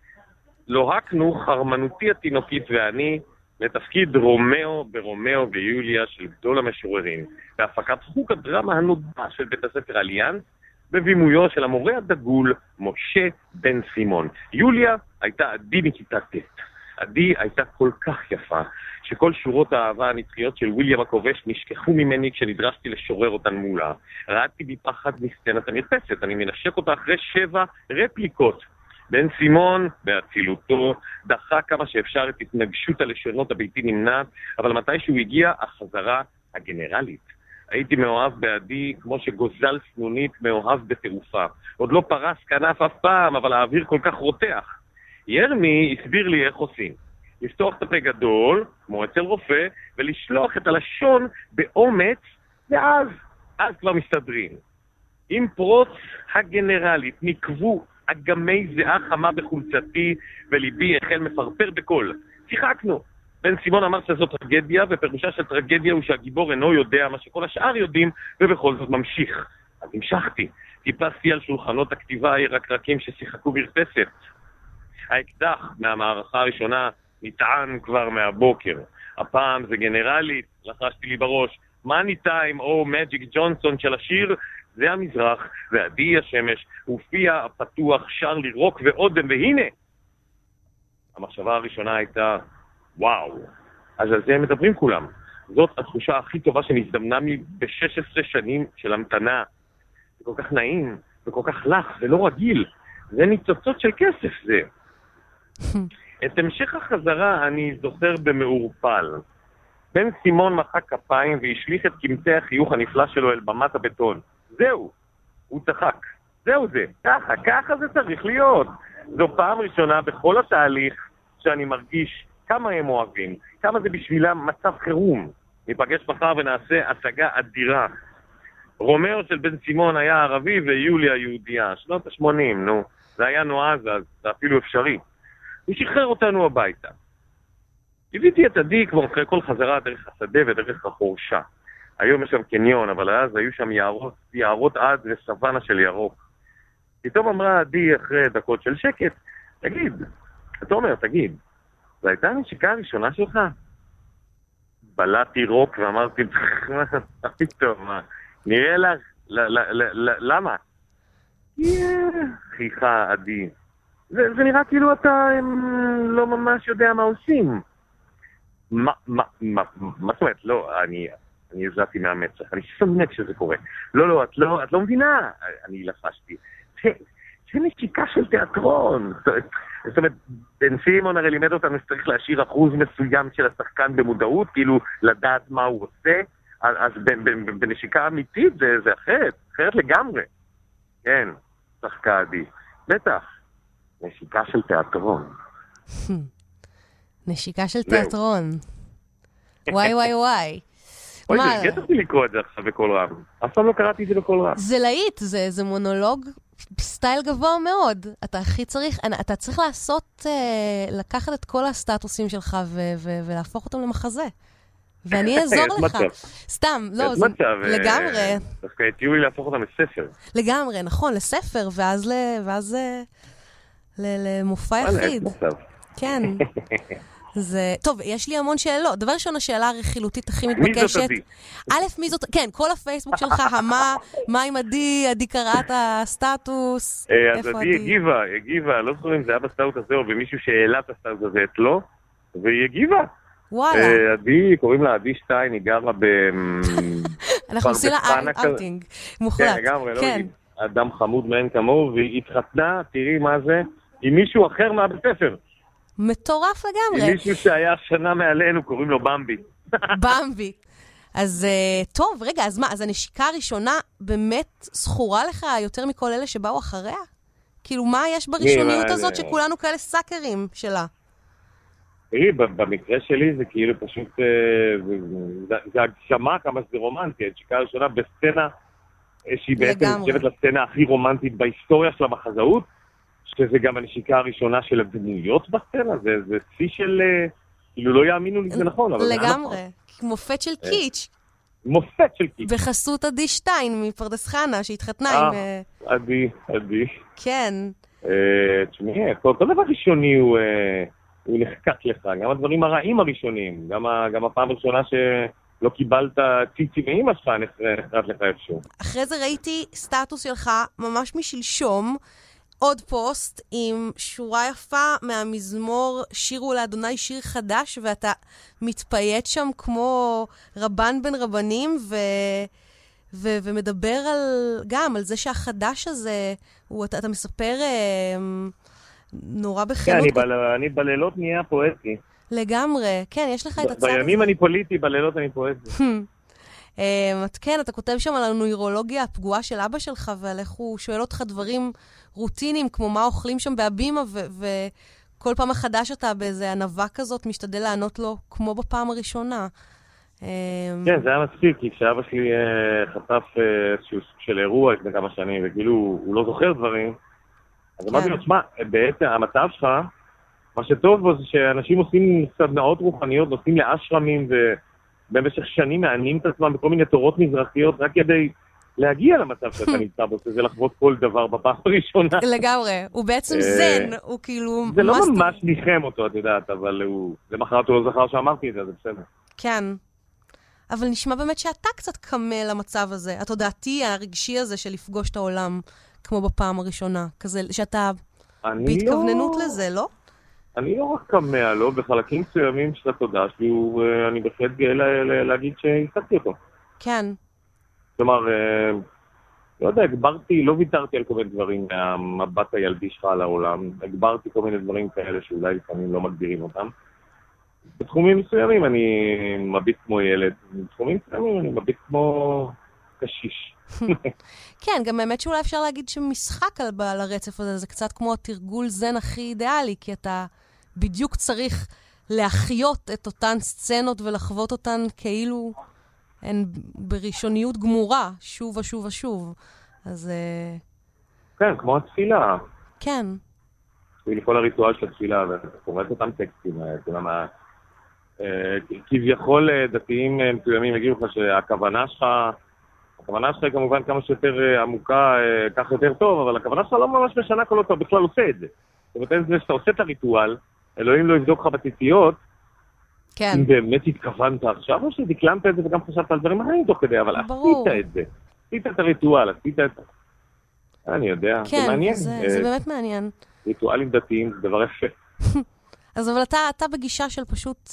לוהקנו חרמנותי התינוקית ואני לתפקיד רומאו ברומאו ויוליה של גדול המשוררים, בהפקת חוג הדרמה הנודע של בית הספר אליאנס, בבימויו של המורה הדגול משה בן סימון. יוליה הייתה עדי מכיתה ט'. עדי הייתה כל כך יפה, שכל שורות האהבה הנצחיות של ויליאם הכובש נשכחו ממני כשנדרשתי לשורר אותן מולה. רעדתי בפחד מסצנת המרפסת, אני מנשק אותה אחרי שבע רפליקות. בן סימון, באצילותו, דחה כמה שאפשר את התנגשות הלשונות הבלתי נמנעת, אבל מתי שהוא הגיע, החזרה הגנרלית. הייתי מאוהב בעדי כמו שגוזל סנונית מאוהב בתעופה. עוד לא פרס כנף אף פעם, אבל האוויר כל כך רותח. ירמי הסביר לי איך עושים. לפתוח את הפה גדול, כמו אצל רופא, ולשלוח את הלשון באומץ, ואז, אז כבר מסתדרים. עם פרוץ הגנרלית נקבו אגמי זיעה חמה בחולצתי, וליבי החל מפרפר בקול. שיחקנו. בן סימון אמר שזו טרגדיה, ופירושה של טרגדיה הוא שהגיבור אינו יודע מה שכל השאר יודעים, ובכל זאת ממשיך. אז המשכתי. טיפסתי על שולחנות הכתיבה הירקרקים ששיחקו מרפסת. האקדח מהמערכה הראשונה נטען כבר מהבוקר. הפעם זה גנרלית, לחשתי לי בראש. מאני טיים או מג'יק ג'ונסון של השיר, זה המזרח, ועדי השמש, ופיה הפתוח שר לי רוק ואודם, והנה! המחשבה הראשונה הייתה, וואו, אז על זה הם מדברים כולם. זאת התחושה הכי טובה שנזדמנה לי ב-16 שנים של המתנה. זה כל כך נעים, וכל כך לח, ולא רגיל. זה ניצוצות של כסף זה. [LAUGHS] את המשך החזרה אני זוכר במעורפל. בן סימון מחא כפיים והשליך את קמטי החיוך הנפלא שלו אל במת הבטון. זהו, הוא צחק. זהו זה, ככה, ככה זה צריך להיות. זו פעם ראשונה בכל התהליך שאני מרגיש כמה הם אוהבים, כמה זה בשבילם מצב חירום. ניפגש מחר ונעשה הצגה אדירה. רומאו של בן סימון היה ערבי ויוליה יהודייה, שנות ה-80, נו. זה היה נועז אז, זה אפילו אפשרי. הוא שחרר אותנו הביתה. ליוויתי את עדי כבר אחרי כל חזרה דרך השדה ודרך החורשה. היום יש שם קניון, אבל אז היו שם יערות, יערות עד וסוואנה של ירוק. פתאום אמרה עדי אחרי דקות של שקט, תגיד, תומר, תגיד, זו הייתה הנשיקה הראשונה שלך? בלעתי רוק ואמרתי, מה פתאום, מה? נראה לך, למה? חייכה עדי. זה, נראה כאילו אתה לא ממש יודע מה עושים. מה, מה, מה, מה זאת אומרת? לא, אני, אני הזעתי מהמצח, אני שונא כשזה קורה. לא, לא, את לא, את לא מבינה, אני לחשתי. זה, זה נשיקה של תיאטרון. זאת אומרת, בן סימון הרי לימד אותנו שצריך להשאיר אחוז מסוים של השחקן במודעות, כאילו לדעת מה הוא עושה, אז בנשיקה אמיתית זה, זה אחרת, אחרת לגמרי. כן, צחקה עדי. בטח, נשיקה של תיאטרון. [LAUGHS] נשיקה של. תיאטרון. [LAUGHS] וואי וואי וואי. אוי, זה הרגעת אותי לקרוא את זה עכשיו בקול רם. אף פעם לא קראתי את זה בקול רם. זה להיט, זה, זה מונולוג סטייל גבוה מאוד. אתה הכי צריך, אתה צריך לעשות, אה, לקחת את כל הסטטוסים שלך ו- ו- ולהפוך אותם למחזה. ואני [LAUGHS] אעזור לך. מצב. סתם, לא, זה מצב, אה, לגמרי, דווקא הציעו לי להפוך אותם לספר. לגמרי, נכון, לספר, ואז, ל, ואז אה, ל, למופע יחיד. כן. [LAUGHS] זה... טוב, יש לי המון שאלות. דבר ראשון, השאלה הרכילותית הכי מי זאת מתבקשת. עדי? א', מי זאת... כן, כל הפייסבוק שלך, המה, מה עם עדי, עדי קרא את הסטטוס, אה, אז איפה עדי הגיבה, הגיבה, לא זוכר אם זה היה בסטטוס הזה או במישהו שהעלה את הסטטוס הזה אצלו, והיא הגיבה. וואלה. אה, עדי, קוראים לה עדי שטיין, היא גרה ב... [LAUGHS] אנחנו עושים לה אאוטינג מוחלט. כן, לגמרי, לא כן. היא אדם חמוד מאין כמוהו, והיא התחתנה, תראי מה זה, עם מישהו אחר מהבית ספר. מטורף לגמרי. מישהו שהיה שנה מעלינו, קוראים לו במבי. [LAUGHS] במבי. אז אה, טוב, רגע, אז מה, אז הנשיקה הראשונה באמת זכורה לך יותר מכל אלה שבאו אחריה? כאילו, מה יש בראשוניות מה, הזאת שכולנו כאלה סאקרים שלה? תראי, במקרה שלי זה כאילו פשוט, אה, זה- הגשמה כמה שזה רומנטי, הנשיקה הראשונה בסצנה אה, שהיא בעצם. נחשבת לסצנה הכי רומנטית בהיסטוריה של המחזאות, שזה גם הנשיקה הראשונה של הדמויות בסצנה, זה זה שיא של, אה, כאילו לא יאמינו לי שזה נכון, אבל נכון. לגמרי. מופת של אה, קיץ', מופת של קיץ'. בחסות עדי שטיין מפרדס חנה, שהתחתנה אה. עם... אה, עדי, עדי. כן, אה, תשמעי, כל דבר ראשוני הוא אה, הוא נחקק לך, גם הדברים הרעים הראשונים, גם ה- גם הפעם הראשונה שלא קיבלת ציצי מאמא שלך נחרט לך איפשהו. אחרי זה ראיתי סטטוס שלך ממש משלשום, עוד פוסט עם שורה יפה מהמזמור שירו לאדוני שיר חדש, ואתה מתפייט שם כמו רבן בן רבנים, ו... ו- ומדבר על, גם על זה שהחדש הזה, הוא, אתה, אתה מספר אה, נורא כן, בכנות. אני בל- אני בלילות נהיה פואטי. לגמרי, כן, יש לך את הצד הזה. בימים אני פוליטי, בלילות אני פואטי. [LAUGHS] אה, את כן, אתה כותב שם על הנוירולוגיה הפגועה של אבא שלך ועל איך הוא שואל אותך דברים רוטיניים, כמו מה אוכלים שם בהבימה, ו- וכל פעם מחדש אתה באיזה ענווה כזאת משתדל לענות לו כמו בפעם הראשונה. אה, כן, זה היה מצחיק, כי כשאבא שלי אה, חטף איזשהו סוג של אירוע לפני כמה שנים, וכאילו הוא לא זוכר דברים, אז כן. אמרתי לו, תשמע, בעצם המצב שלך, מה שטוב בו זה שאנשים עושים סדנאות רוחניות, נוסעים לאשרמים, ובמשך שנים מענים את עצמם בכל מיני תורות מזרחיות, רק כדי להגיע למצב שאתה [LAUGHS] נמצא בו, שזה לחוות כל דבר בפעם הראשונה. לגמרי, הוא בעצם אה, זן, הוא כאילו... זה לא ממש ניחם אותו, את יודעת, אבל הוא... למחרת הוא לא זכר שאמרתי את זה, זה בסדר. כן. אבל נשמע באמת שאתה קצת קמה למצב הזה, התודעתי הרגשי הזה של לפגוש את העולם, כמו בפעם הראשונה. כזה, שאתה אני בהתכווננות לא... לזה, לא? אני לא רק כמה לו, בחלקים מסוימים של התודעה שלי, אה, אני בהחלט גאה לה- לה- להגיד שהשגתי אותו. כן. כלומר, אה, לא יודע, הגברתי, לא ויתרתי על כל מיני דברים מהמבט הילדי שלך על העולם, הגברתי כל מיני דברים כאלה שאולי לפעמים לא מגדירים אותם. בתחומים מסוימים אני מביט כמו ילד, בתחומים מסוימים אני מביט כמו קשיש. [LAUGHS] כן, גם האמת שאולי אפשר להגיד שמשחק על, על הרצף הזה זה קצת כמו התרגול זן הכי אידיאלי, כי אתה בדיוק צריך להחיות את אותן סצנות ולחוות אותן כאילו הן בראשוניות גמורה, שוב ושוב ושוב. אז אה, כן, כמו התפילה. כן, בשביל כל הריטואל של התפילה, ואתה קורא את אותם טקסטים, אתה יודע מה, כביכול אה, דתיים אה, מסוימים יגידו לך שהכוונה שלך, הכוונה שלך היא כמובן כמה שיותר עמוקה, כך יותר טוב, אבל הכוונה שלך לא ממש משנה כל אתה בכלל עושה את זה. זאת אומרת, זה שאתה עושה את הריטואל, אלוהים לא יבדוק לך בציציות, כן. אם באמת התכוונת עכשיו, או שדקלמת את זה וגם חשבת על דברים אחרים תוך כדי, אבל ברור. עשית את זה. עשית את הריטואל, עשית את... אני יודע, זה כן, מעניין. זה, אה, זה באמת מעניין. ריטואלים דתיים זה דבר יפה. [LAUGHS] אז אבל אתה, אתה בגישה של פשוט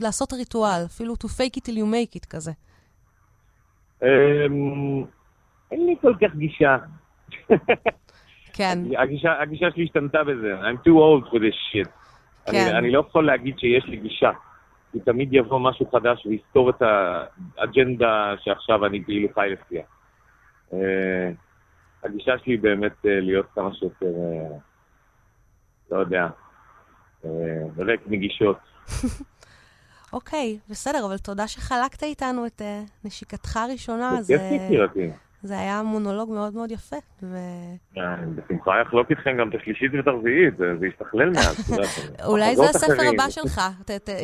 לעשות ריטואל, אפילו to fake it till you make it כזה. אמ, אין לי כל כך גישה. [LAUGHS] כן, הגישה, הגישה שלי השתנתה בזה. I'm too old for this shit. כן. אני, אני לא יכול להגיד שיש לי גישה. כי תמיד יבוא משהו חדש ויסתור את האג'נדה שעכשיו אני כאילו חי לפיה. אה, הגישה שלי היא באמת אה, להיות כמה שיותר, אה, לא יודע, ריק מגישות. [LAUGHS] אוקיי, בסדר, אבל תודה שחלקת איתנו את נשיקתך הראשונה. זה כיף יקירתי. זה היה מונולוג מאוד מאוד יפה. ו... אה, בשמחה אחלוק איתכם גם את השלישית ואת הרביעית, זה ישתכלל מאז. יודעת, [LAUGHS] אולי זה הספר. הבא שלך.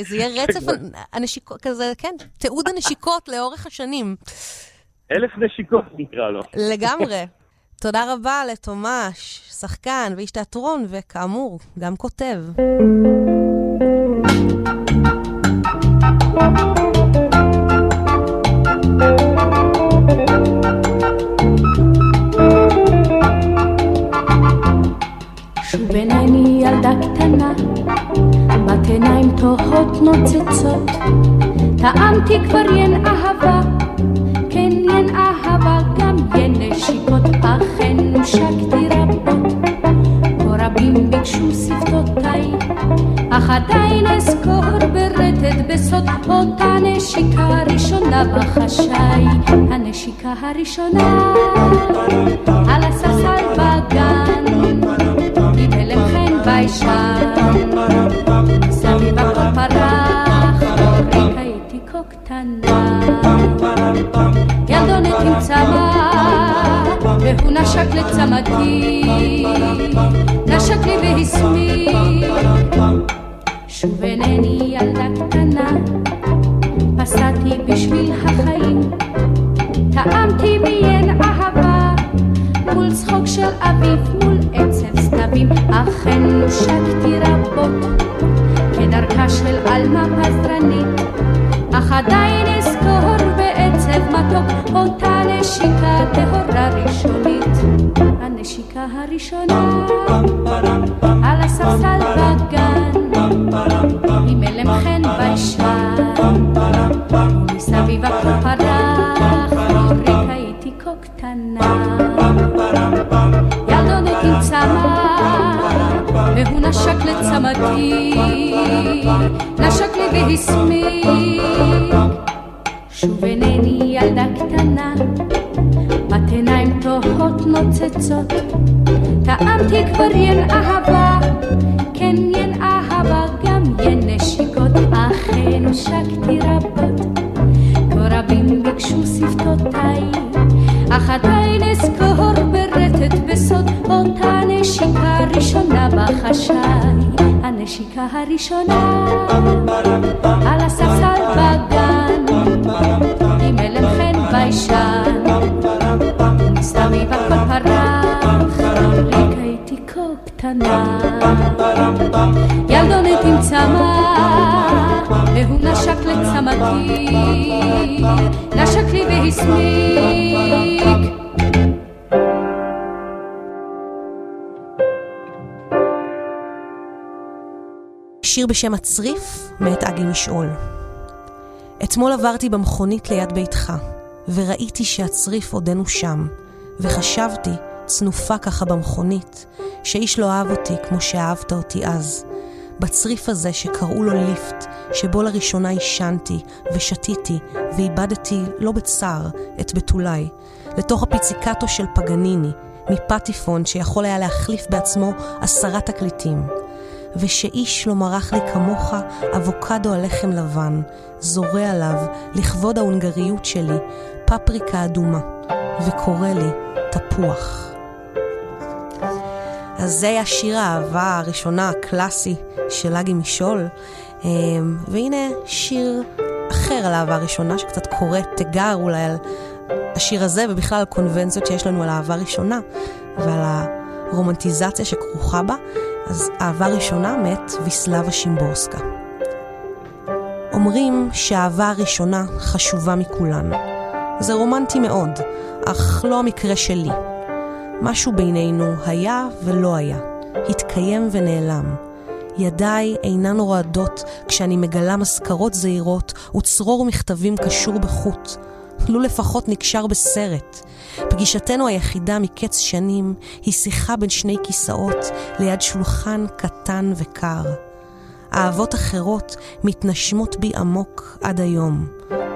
זה יהיה [LAUGHS] רצף הנשיקות, כזה, כן, תיעוד הנשיקות לאורך השנים. אלף נשיקות נקרא לו. לגמרי. [LAUGHS] תודה רבה לתומש, שחקן ואיש תיאטרון, וכאמור, גם כותב. שוב עיניי ילדה קטנה, בת עיניים תוהות נוצצות. טעמתי כבר ין אהבה, כן ין אהבה, גם ין נשיקות, אכן נושקתי רבות. כה רבים ביקשו שפתותיי, אך עדיין אזכור ברטט בסוד אותה נשיקה ראשונה בחשאי. הנשיקה הראשונה על הספסל בגן, ביישן, החיים, טעמתי מיין אהבה, מול צחוק של אביב, סתבים, אכן נושקתי רבות, כדרכה של עלמה פזרנית, אך עדיין אזכור בעצב מתוק אותה נשיקה טהורה ראשונית. הנשיקה הראשונה על הספסל בגן, עם הלם חן ביישן, ומסביב הכל נשק לצמתי, נשק לי והסמיק. שוב אינני ילדה קטנה, בת עיניים תוהות נוצצות. טעמתי כבר ין אהבה, כן ין אהבה, גם ין נשיקות, אכן נשקתי רבות. אותה נשיקה ראשונה בחשאי. הנשיקה הראשונה על הספסל בגן, עם הלם חן ביישן, מסביב הכל פרח, רק הייתי כה קטנה. ילדונת עם צמא, והוא נשק לצמתי, נשק לי והסמיק. שיר בשם הצריף, מאת אגי משעול. אתמול עברתי במכונית ליד ביתך, וראיתי שהצריף עודנו שם, וחשבתי, צנופה ככה במכונית, שאיש לא אהב אותי כמו שאהבת אותי אז. בצריף הזה שקראו לו ליפט, שבו לראשונה עישנתי ושתיתי ואיבדתי, לא בצער, את בתולי, לתוך הפיציקטו של פגניני, מפטיפון שיכול היה להחליף בעצמו עשרה תקליטים. ושאיש לא מרח לי כמוך אבוקדו על לחם לבן, זורה עליו, לכבוד ההונגריות שלי, פפריקה אדומה, וקורא לי תפוח. אז זה היה שיר האהבה הראשונה הקלאסי של אגי משעול, אמ, והנה שיר אחר על אהבה ראשונה, שקצת קורא תיגר אולי על השיר הזה, ובכלל על קונבנציות שיש לנו על אהבה ראשונה, ועל הרומנטיזציה שכרוכה בה. אז אהבה ראשונה מת ויסלבה שימבורסקה. אומרים שהאהבה הראשונה חשובה מכולן. זה רומנטי מאוד, אך לא המקרה שלי. משהו בינינו היה ולא היה, התקיים ונעלם. ידיי אינן רועדות כשאני מגלה מזכרות זהירות וצרור מכתבים קשור בחוט. לו לפחות נקשר בסרט. פגישתנו היחידה מקץ שנים היא שיחה בין שני כיסאות ליד שולחן קטן וקר. אהבות אחרות מתנשמות בי עמוק עד היום.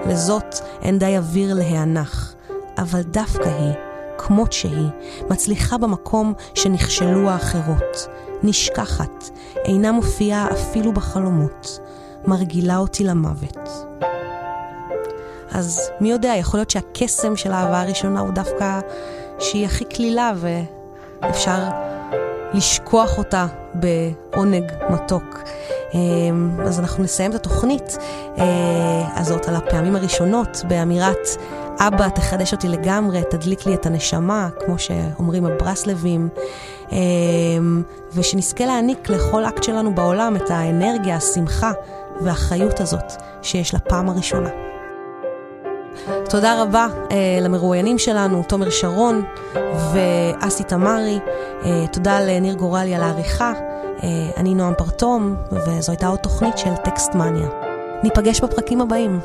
לזאת אין די אוויר להיאנח, אבל דווקא היא, כמות שהיא, מצליחה במקום שנכשלו האחרות. נשכחת, אינה מופיעה אפילו בחלומות, מרגילה אותי למוות. אז מי יודע, יכול להיות שהקסם של האהבה הראשונה הוא דווקא שהיא הכי קלילה ואפשר לשכוח אותה בעונג מתוק. אמ, אז אנחנו נסיים את התוכנית אה, הזאת על הפעמים הראשונות באמירת אבא, תחדש אותי לגמרי, תדליק לי את הנשמה, כמו שאומרים הברסלבים, אמ, ושנזכה להעניק לכל אקט שלנו בעולם את האנרגיה, השמחה והחיות הזאת שיש לפעם הראשונה. תודה רבה אה, למרואיינים שלנו, תומר שרון ואסי תמרי. אה, תודה לניר גורלי על העריכה. אה, אני נועם פרטום, וזו הייתה עוד תוכנית של טקסט מניה. ניפגש בפרקים הבאים.